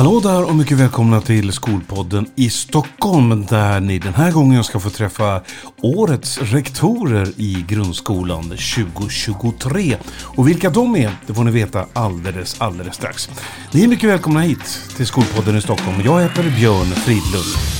Hallå där och mycket välkomna till Skolpodden i Stockholm där ni den här gången ska få träffa årets rektorer i grundskolan 2023. Och vilka de är, det får ni veta alldeles, alldeles strax. Ni är mycket välkomna hit till Skolpodden i Stockholm. Jag heter Björn Fridlund.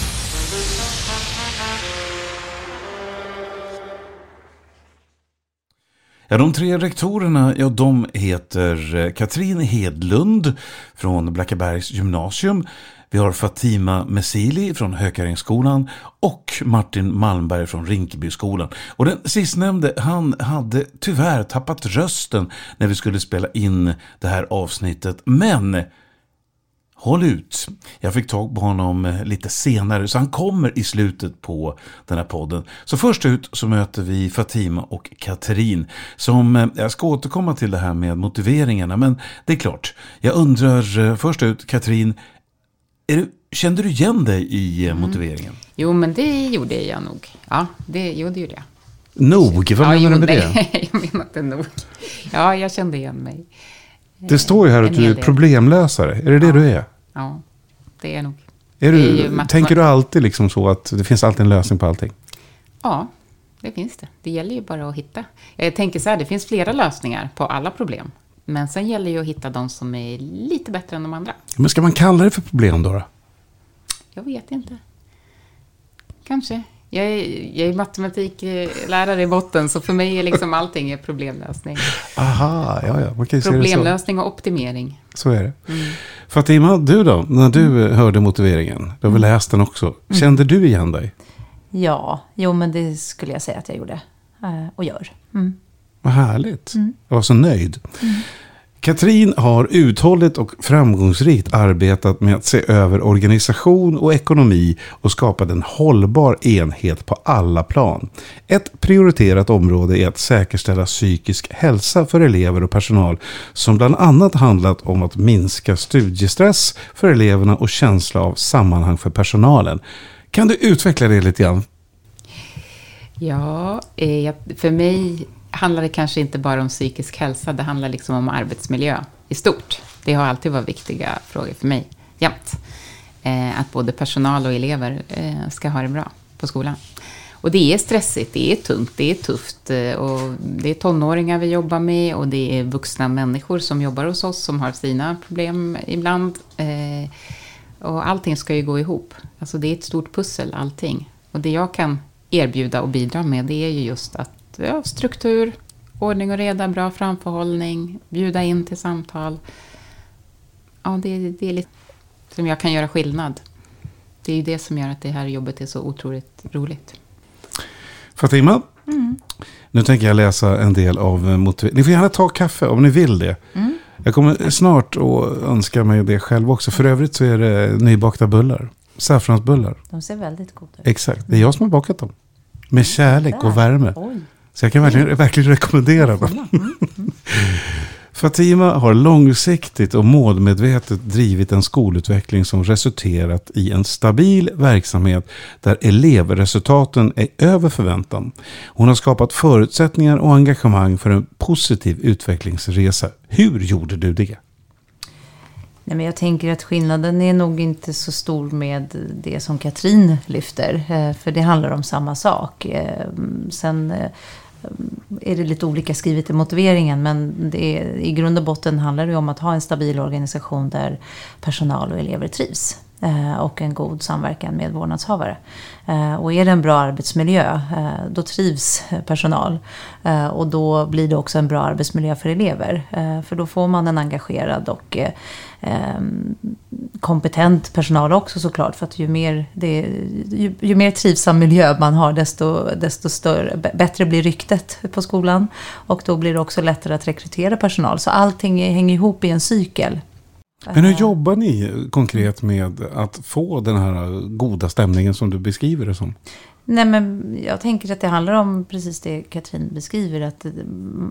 Ja, de tre rektorerna, ja, de heter eh, Katrin Hedlund från Blackebergs gymnasium. Vi har Fatima Messili från Hökarängsskolan och Martin Malmberg från Rinkebyskolan. Och den sistnämnde, han hade tyvärr tappat rösten när vi skulle spela in det här avsnittet. Men Håll ut. Jag fick tag på honom eh, lite senare så han kommer i slutet på den här podden. Så först ut så möter vi Fatima och Katrin som, eh, jag ska återkomma till det här med motiveringarna men det är klart. Jag undrar eh, först ut Katrin, du, kände du igen dig i mm. motiveringen? Jo men det gjorde jag nog. Ja, det, jo, det gjorde jag. Nog? Vad ja, menar du med det? jag menar inte nog. Ja, jag kände igen mig. Det står ju här att du är problemlösare. Är det det du är? Ja, det är nog. Är du, är tänker du alltid liksom så att det finns alltid en lösning på allting? Ja, det finns det. Det gäller ju bara att hitta. Jag tänker så här, det finns flera lösningar på alla problem. Men sen gäller det ju att hitta de som är lite bättre än de andra. Men ska man kalla det för problem då? då? Jag vet inte. Kanske. Jag är, jag är matematiklärare i botten, så för mig är liksom allting är problemlösning. Aha, ja, ja. Man kan problemlösning och optimering. Så är det. Mm. Fatima, du då? När du mm. hörde motiveringen, du har väl mm. läst den också. Mm. Kände du igen dig? Ja, jo men det skulle jag säga att jag gjorde. Eh, och gör. Mm. Vad härligt. Mm. Jag var så nöjd. Mm. Katrin har uthålligt och framgångsrikt arbetat med att se över organisation och ekonomi och skapat en hållbar enhet på alla plan. Ett prioriterat område är att säkerställa psykisk hälsa för elever och personal som bland annat handlat om att minska studiestress för eleverna och känsla av sammanhang för personalen. Kan du utveckla det lite grann? Ja, eh, för mig handlar det kanske inte bara om psykisk hälsa, det handlar liksom om arbetsmiljö i stort. Det har alltid varit viktiga frågor för mig, jämt. Eh, att både personal och elever eh, ska ha det bra på skolan. Och det är stressigt, det är tungt, det är tufft. Eh, och det är tonåringar vi jobbar med och det är vuxna människor som jobbar hos oss som har sina problem ibland. Eh, och allting ska ju gå ihop. Alltså det är ett stort pussel, allting. Och det jag kan erbjuda och bidra med, det är ju just att ja, struktur, ordning och reda, bra framförhållning, bjuda in till samtal. Ja, det, det är lite som jag kan göra skillnad. Det är ju det som gör att det här jobbet är så otroligt roligt. Fatima, mm. nu tänker jag läsa en del av motiveringen. Ni får gärna ta kaffe om ni vill det. Mm. Jag kommer snart att önska mig det själv också. För övrigt så är det nybakta bullar. Saffransbullar. De ser väldigt goda ut. Exakt, det är jag som har bakat dem. Med kärlek och värme. Oj. Så jag kan verkligen, verkligen rekommendera dem. Mm, mm. Fatima har långsiktigt och målmedvetet drivit en skolutveckling som resulterat i en stabil verksamhet där elevresultaten är över förväntan. Hon har skapat förutsättningar och engagemang för en positiv utvecklingsresa. Hur gjorde du det? Nej, men jag tänker att skillnaden är nog inte så stor med det som Katrin lyfter. Eh, för det handlar om samma sak. Eh, sen eh, är det lite olika skrivet i motiveringen. Men det är, i grund och botten handlar det om att ha en stabil organisation där personal och elever trivs. Eh, och en god samverkan med vårdnadshavare. Eh, och är det en bra arbetsmiljö, eh, då trivs personal. Och då blir det också en bra arbetsmiljö för elever. För då får man en engagerad och ehm, kompetent personal också såklart. För att ju mer, det, ju, ju, mer trivsam miljö man har, desto, desto större, bättre blir ryktet på skolan. Och då blir det också lättare att rekrytera personal. Så allting hänger ihop i en cykel. Men hur jobbar ni konkret med att få den här goda stämningen som du beskriver det som? Nej, men jag tänker att det handlar om precis det Katrin beskriver, att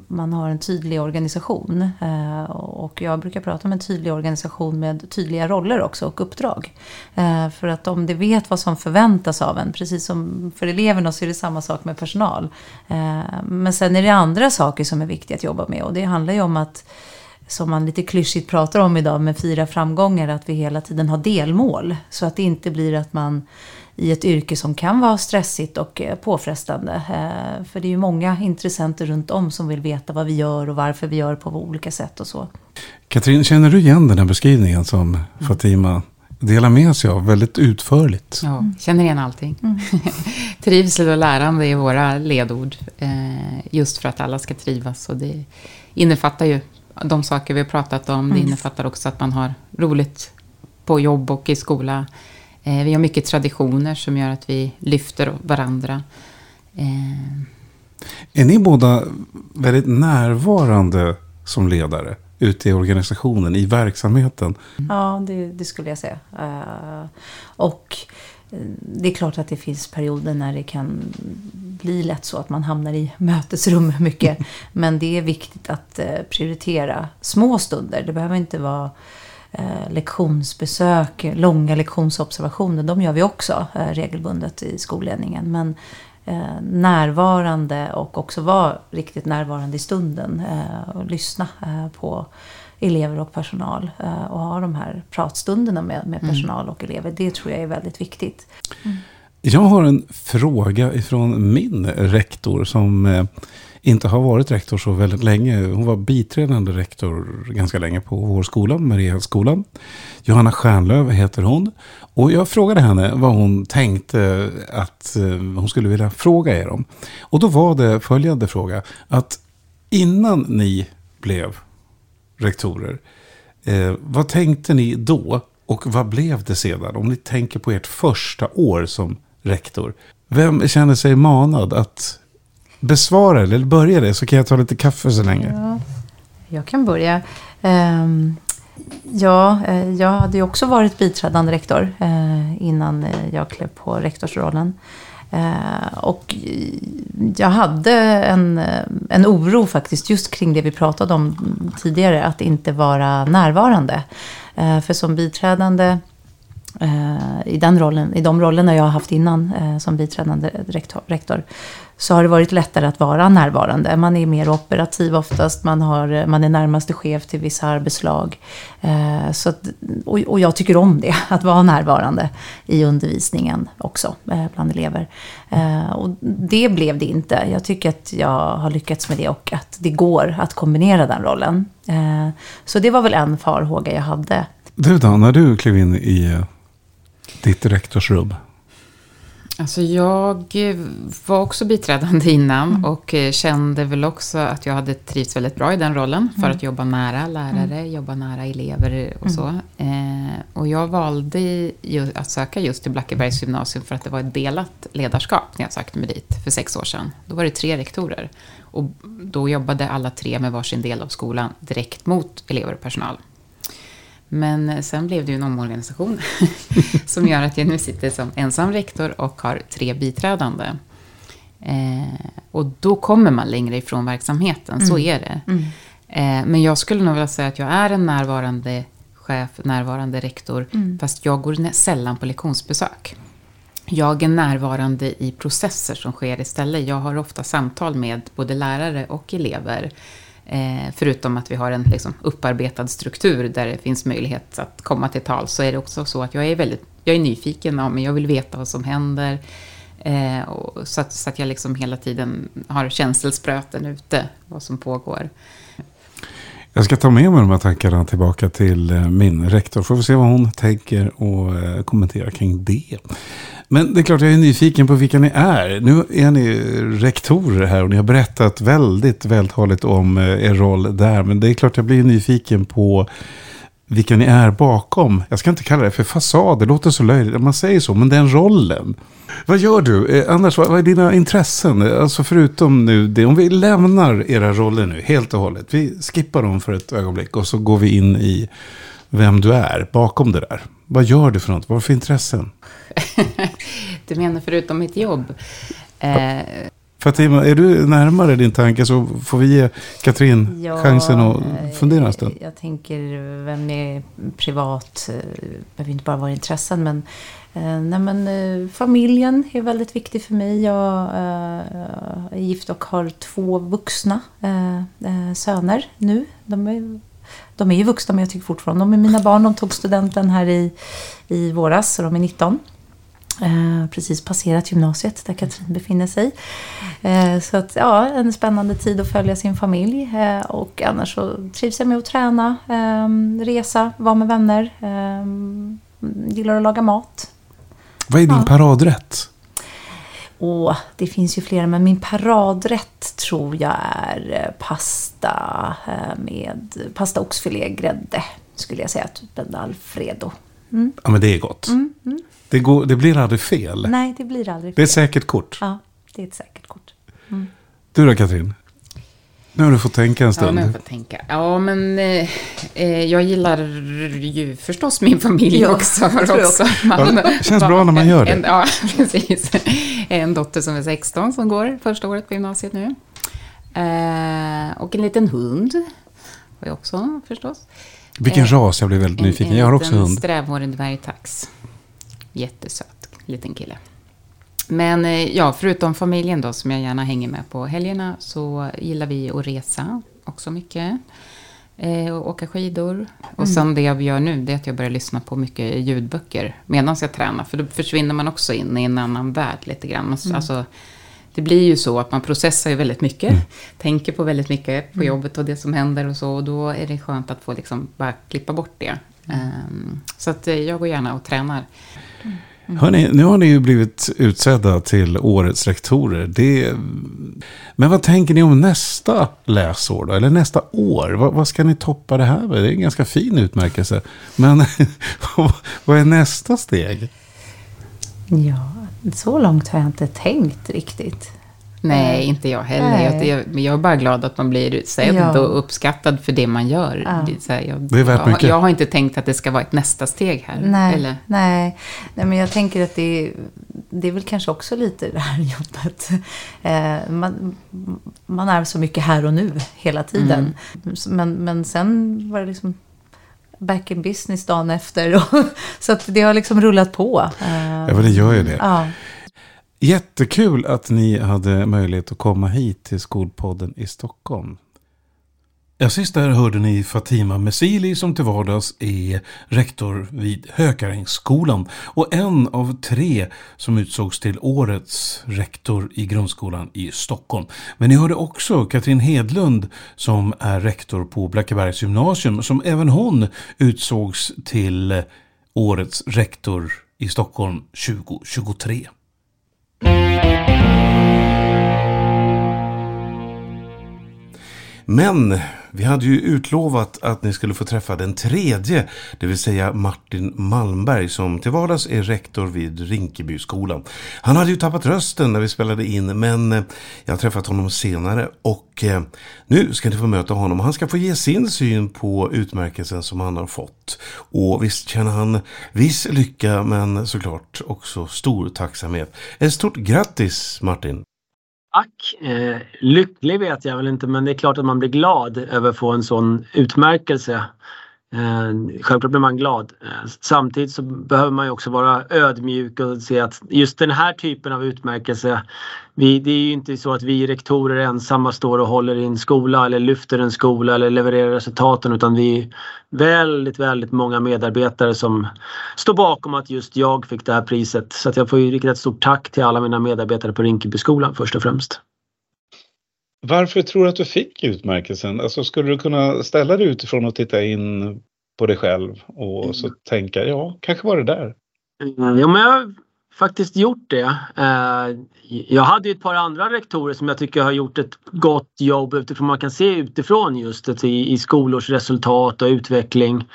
man har en tydlig organisation. Eh, och jag brukar prata om en tydlig organisation med tydliga roller också och uppdrag. Eh, för att om de vet vad som förväntas av en, precis som för eleverna så är det samma sak med personal. Eh, men sen är det andra saker som är viktiga att jobba med och det handlar ju om att som man lite klyschigt pratar om idag med fyra framgångar, att vi hela tiden har delmål. Så att det inte blir att man i ett yrke som kan vara stressigt och eh, påfrestande. Eh, för det är ju många intressenter runt om som vill veta vad vi gör och varför vi gör på olika sätt och så. Katrin, känner du igen den här beskrivningen som Fatima delar med sig av väldigt utförligt? Ja, känner igen allting. Mm. Trivsel och lärande är våra ledord. Eh, just för att alla ska trivas. Och det innefattar ju de saker vi har pratat om. Det mm. innefattar också att man har roligt på jobb och i skola. Eh, vi har mycket traditioner som gör att vi lyfter varandra. Eh. Är ni båda väldigt närvarande som ledare? ute i organisationen, i verksamheten? Ja, det, det skulle jag säga. Uh, och det är klart att det finns perioder när det kan bli lätt så att man hamnar i mötesrum mycket. Men det är viktigt att eh, prioritera små stunder. Det behöver inte vara eh, lektionsbesök, långa lektionsobservationer. De gör vi också eh, regelbundet i skolledningen. Men närvarande och också vara riktigt närvarande i stunden och lyssna på elever och personal eh, och ha de här pratstunderna med, med mm. personal och elever. Det tror jag är väldigt viktigt. Mm. Jag har en fråga ifrån min rektor som inte har varit rektor så väldigt länge. Hon var biträdande rektor ganska länge på vår skola, Mariaskolan. Johanna Stjärnlöv heter hon. Och jag frågade henne vad hon tänkte att eh, hon skulle vilja fråga er om. Och då var det följande fråga. Att innan ni blev rektorer, eh, vad tänkte ni då? Och vad blev det sedan? Om ni tänker på ert första år som rektor. Vem känner sig manad att besvara eller börja det så kan jag ta lite kaffe så länge. Ja, jag kan börja. Um, ja, eh, jag hade ju också varit biträdande rektor eh, innan jag klev på rektorsrollen. Eh, och jag hade en, en oro faktiskt just kring det vi pratade om tidigare, att inte vara närvarande. Eh, för som biträdande Eh, i, den rollen, i de rollerna jag har haft innan eh, som biträdande rektor, rektor så har det varit lättare att vara närvarande. Man är mer operativ oftast, man, har, man är närmaste chef till vissa arbetslag. Eh, så att, och, och, jag tycker om det, att vara närvarande i undervisningen också eh, bland elever. Eh, och det blev det inte. Jag tycker att jag har lyckats med det och att det går att kombinera den rollen. Eh, så det var väl en farhåga jag hade. Du då, när du klev in i eh, ditt rektorsrum? Alltså jag var också biträdande innan mm. och eh, kände väl också att jag hade trivts väldigt bra i den rollen. För mm. att jobba nära lärare, mm. jobba nära elever och så. Mm. Eh, och jag valde att söka just till Blackebergs gymnasium för att det var ett delat ledarskap när jag sökte mig dit för sex år sedan. Då var det tre rektorer. Och då jobbade alla tre med varsin del av skolan direkt mot elever och personal. Men sen blev det ju en omorganisation som gör att jag nu sitter som ensam rektor och har tre biträdande. Eh, och då kommer man längre ifrån verksamheten, mm. så är det. Mm. Eh, men jag skulle nog vilja säga att jag är en närvarande chef, närvarande rektor, mm. fast jag går sällan på lektionsbesök. Jag är närvarande i processer som sker istället. Jag har ofta samtal med både lärare och elever Eh, förutom att vi har en liksom, upparbetad struktur där det finns möjlighet att komma till tal så är det också så att jag är väldigt jag är nyfiken ja, men jag vill veta vad som händer. Eh, och, så, att, så att jag liksom hela tiden har känselspröten ute, vad som pågår. Jag ska ta med mig de här tankarna tillbaka till eh, min rektor. Får vi se vad hon tänker och eh, kommentera kring det. Men det är klart jag är nyfiken på vilka ni är. Nu är ni rektorer här och ni har berättat väldigt vältaligt om eh, er roll där. Men det är klart jag blir nyfiken på vilka ni är bakom. Jag ska inte kalla det för fasad, det låter så löjligt. när Man säger så, men den rollen. Vad gör du? Eh, Annars, vad är dina intressen? Alltså förutom nu det, om vi lämnar era roller nu helt och hållet. Vi skippar dem för ett ögonblick och så går vi in i vem du är bakom det där. Vad gör du för något? Vad har du för intressen? du menar förutom mitt jobb? Eh... Fatima, är du närmare din tanke så får vi ge Katrin ja, chansen att fundera en stund. Jag tänker, vem är privat? Eh, behöver inte bara vara intressen, men, eh, nej, men familjen är väldigt viktig för mig. Jag är gift och har två vuxna söner nu. De är de är ju vuxna men jag tycker fortfarande de är mina barn. De tog studenten här i, i våras så de är 19. Eh, precis passerat gymnasiet där Katrin befinner sig. Eh, så att, ja, en spännande tid att följa sin familj. Eh, och annars så trivs jag med att träna, eh, resa, vara med vänner. Eh, gillar att laga mat. Vad är din ja. paradrätt? Åh, det finns ju flera, men min paradrätt tror jag är pasta med pasta oxfilé, grädde, skulle jag säga. Typ en alfredo. Mm. Ja, men det är gott. Mm, mm. Det, går, det blir aldrig fel. Nej, det blir aldrig fel. Det är ett säkert kort. Ja, det är ett säkert kort. Mm. Du då, Katrin? Nu har du fått tänka en stund. Ja, nu fått tänka. Ja, men eh, eh jag gillar ju förstås min familj ja, också. också. Man, ja, det känns bra när man gör det. En, ja, precis. En dotter som är 16 som går första året på gymnasiet nu. Eh, och en liten hund har jag också förstås. Vilken eh, ras? Jag blir väldigt nyfiken. Jag har också hund. En strävhårig dvärgtax. Jättesöt liten kille. Men eh, ja, förutom familjen då som jag gärna hänger med på helgerna så gillar vi att resa också mycket. Eh, och åka skidor. Mm. Och sen det jag gör nu det är att jag börjar lyssna på mycket ljudböcker medan jag tränar. För då försvinner man också in i en annan värld lite grann. Mm. Alltså, det blir ju så att man processar ju väldigt mycket. Mm. Tänker på väldigt mycket på mm. jobbet och det som händer och så. Och då är det skönt att få liksom bara klippa bort det. Um, så att eh, jag går gärna och tränar. Mm. Hörrni, nu har ni ju blivit utsedda till årets rektorer. Det... Men vad tänker ni om nästa läsår då? Eller nästa år? Vad, vad ska ni toppa det här med? Det är en ganska fin utmärkelse. Men vad är nästa steg? Ja, så långt har jag inte tänkt riktigt. Nej, inte jag heller. Jag, jag, jag, är bara glad att man blir sedd ja. och uppskattad för det man gör. Ja. Så här, jag, det är värt mycket. Jag har inte tänkt att det ska vara ett nästa steg här. Nej, eller? nej. nej men jag tänker att det är, det är väl kanske också lite det här jobbet. Eh, man, man är så mycket här och nu hela tiden. Mm. Men, men sen var det liksom back in business dagen efter. så att det har liksom rullat på. ja, men det gör ju det. Ja. Jättekul att ni hade möjlighet att komma hit till Skolpodden i Stockholm. Ja, sist där hörde ni Fatima Mesili som till vardags är rektor vid Hökarängsskolan och en av tre som utsågs till årets rektor i grundskolan i Stockholm. Men ni hörde också Katrin Hedlund som är rektor på Blackebergs gymnasium som även hon utsågs till årets rektor i Stockholm 2023. Men vi hade ju utlovat att ni skulle få träffa den tredje, det vill säga Martin Malmberg som till vardags är rektor vid Rinkebyskolan. Han hade ju tappat rösten när vi spelade in men eh, jag har träffat honom senare och eh, nu ska ni få möta honom. Han ska få ge sin syn på utmärkelsen som han har fått. Och visst känner han viss lycka men såklart också stor tacksamhet. Ett stort grattis Martin! Tack! Eh, lycklig vet jag väl inte men det är klart att man blir glad över att få en sån utmärkelse. Eh, självklart blir man glad. Eh, samtidigt så behöver man ju också vara ödmjuk och se att just den här typen av utmärkelse vi, det är ju inte så att vi rektorer ensamma står och håller i en skola eller lyfter en skola eller levererar resultaten utan vi är väldigt, väldigt många medarbetare som står bakom att just jag fick det här priset. Så att jag får ju rikta ett stort tack till alla mina medarbetare på Rinkebyskolan först och främst. Varför tror du att du fick utmärkelsen? Alltså, skulle du kunna ställa dig utifrån och titta in på dig själv och mm. så tänka, ja, kanske var det där? Ja, men jag faktiskt gjort det. Eh, jag hade ett par andra rektorer som jag tycker har gjort ett gott jobb utifrån man kan se utifrån just i, skolors resultat och utveckling.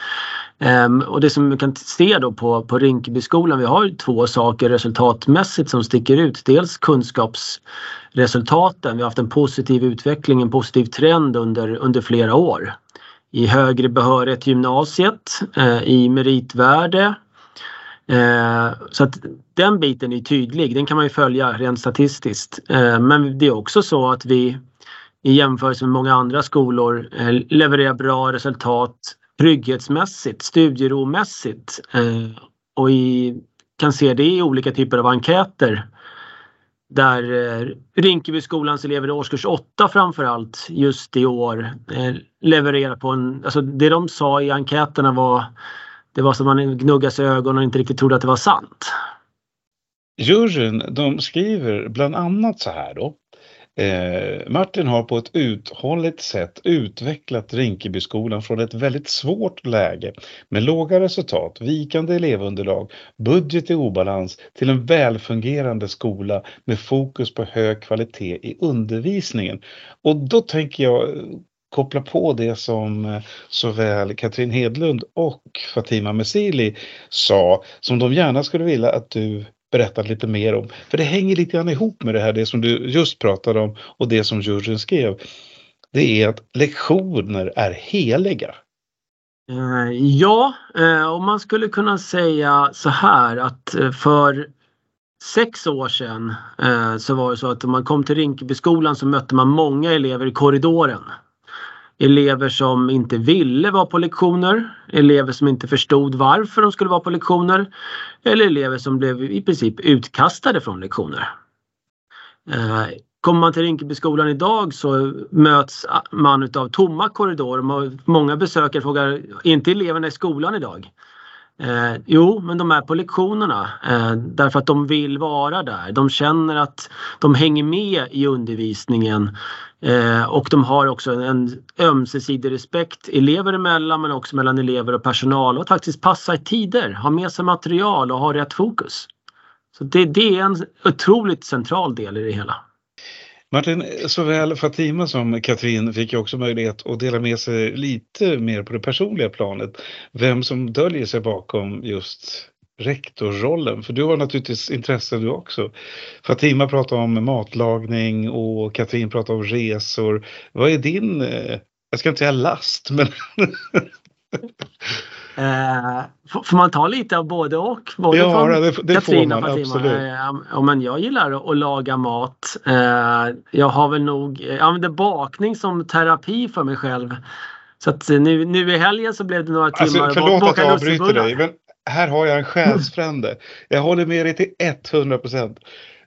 Ehm, och det som vi kan se då på, på Rinkebyskolan, vi har två saker resultatmässigt som sticker ut. Dels kunskapsresultaten, vi har haft en positiv utveckling, en positiv trend under, under flera år. I högre behörighet gymnasiet, eh, i meritvärde, Eh, så att den biten är tydlig, den kan man ju följa rent statistiskt. Eh, men det är också så att vi i jämförelse med många andra skolor eh, levererar bra resultat trygghetsmässigt, studieromässigt eh, och i, kan se det i olika typer av enkäter. där eh, Rinkebyskolans elever i årskurs 8 framförallt just i år eh, levererar på en, alltså det de sa i enkäterna var det var som man gnuggade sig i ögonen och inte riktigt trodde att det var sant. Juryn de skriver bland annat så här då. Eh, Martin har på ett uthålligt sätt utvecklat Rinkebyskolan från ett väldigt svårt läge med låga resultat, vikande elevunderlag, budget i obalans till en välfungerande skola med fokus på hög kvalitet i undervisningen. Och då tänker jag eh, koppla på det som eh, såväl Katrin Hedlund och Fatima Mesili sa, som de gärna skulle vilja att du berättat lite mer om. För det hänger lite grann ihop med det här, det som du just pratade om och det som juryn skrev. Det är att lektioner är heliga. Eh, ja, eh, och man skulle kunna säga så här att eh, för sex år sedan så var det så att om man kom till Rinkebyskolan så mötte man många elever i korridoren elever som inte ville vara på lektioner, elever som inte förstod varför de skulle vara på lektioner eller elever som blev i princip utkastade från lektioner. Eh, kommer man till Rinkebyskolan idag så möts man av tomma korridorer. Många besökare frågar, är inte eleverna i skolan idag? Eh, jo, men de är på lektionerna eh, därför att de vill vara där. De känner att de hänger med i undervisningen eh, och de har också en ömsesidig respekt elever emellan men också mellan elever och personal och att faktiskt passa i tider, ha med sig material och ha rätt fokus. Så det, det är en otroligt central del i det hela. Martin, såväl Fatima som Katrin fick ju också möjlighet att dela med sig lite mer på det personliga planet. Vem som döljer sig bakom just rektorrollen, för du har naturligtvis intresse du också. Fatima pratar om matlagning och Katrin pratar om resor. Vad är din, eh, jag ska inte säga last, men Eh, får man ta lite av både och? Både ja, från det, det får man absolut. Eh, men jag gillar att laga mat. Eh, jag har väl nog, jag använder bakning som terapi för mig själv. Så att nu, nu i helgen så blev det några alltså, timmar alltså, Förlåt att jag avbryter dig men här har jag en själsfrände. Jag håller med dig till 100 procent.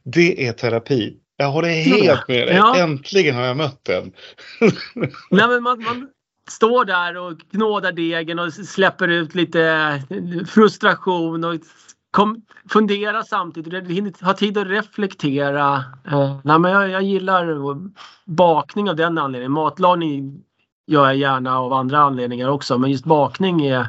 Det är terapi. Jag håller helt med dig. Ja. Äntligen har jag mött den. Nej, men man, man, står där och knådar degen och släpper ut lite frustration och kom, samtidigt. Ha tid att reflektera. Eh, nej, men jag, jag gillar bakning av den anledningen. Matlagning gör jag gärna av andra anledningar också men just bakning är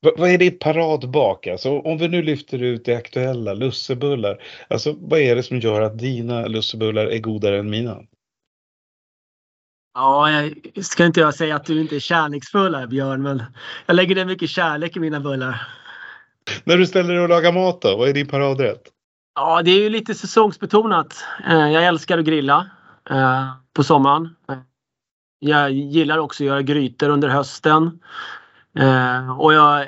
vad är ditt paradbak? Alltså, om vi nu lyfter ut det aktuella, lussebullar. Alltså, vad är det som gör att dina lussebullar är godare än mina? Ja, jag ska inte jag säga att du inte är kärleksfull här Björn, men jag lägger ner mycket kärlek i mina bullar. När du ställer dig och lagar mat då, vad är din paradrätt? Ja, det är ju lite säsongsbetonat. Eh, jag älskar att grilla eh, på sommaren. Jag gillar också att göra grytor under hösten. Eh, och jag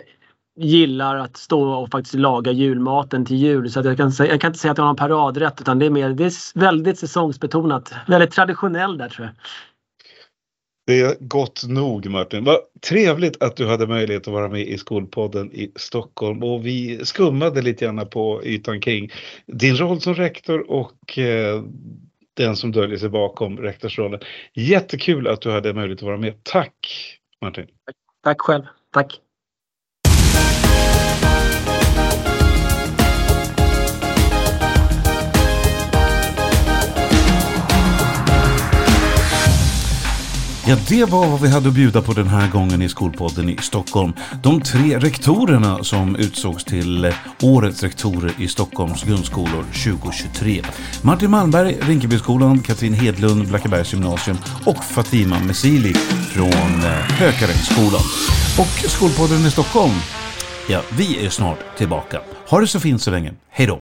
gillar att stå och faktiskt laga julmaten till jul. Så att jag, kan, jag kan inte säga att jag har någon paradrätt utan det är mer det är väldigt säsongsbetonat. Väldigt traditionell där tror jag. Det är gott nog Martin. Vad trevligt att du hade möjlighet att vara med i Skolpodden i Stockholm och vi skummade lite grann på ytan kring din roll som rektor och eh, den som döljer sig bakom rektorsrollen. Jättekul att du hade möjlighet att vara med. Tack Martin. Tack själv. Tack. Ja, det var vad vi hade att bjuda på den här gången i Skolpodden i Stockholm. De tre rektorerna som utsågs till eh, Årets rektorer i Stockholms grundskolor 2023. Martin Malmberg, Rinkebyskolan, Katrin Hedlund, Blackebergs gymnasium och Fatima Mesili från eh, Hökarängsskolan. Och Skolpodden i Stockholm, ja, vi är snart tillbaka. Ha det så fint så länge. Hej då!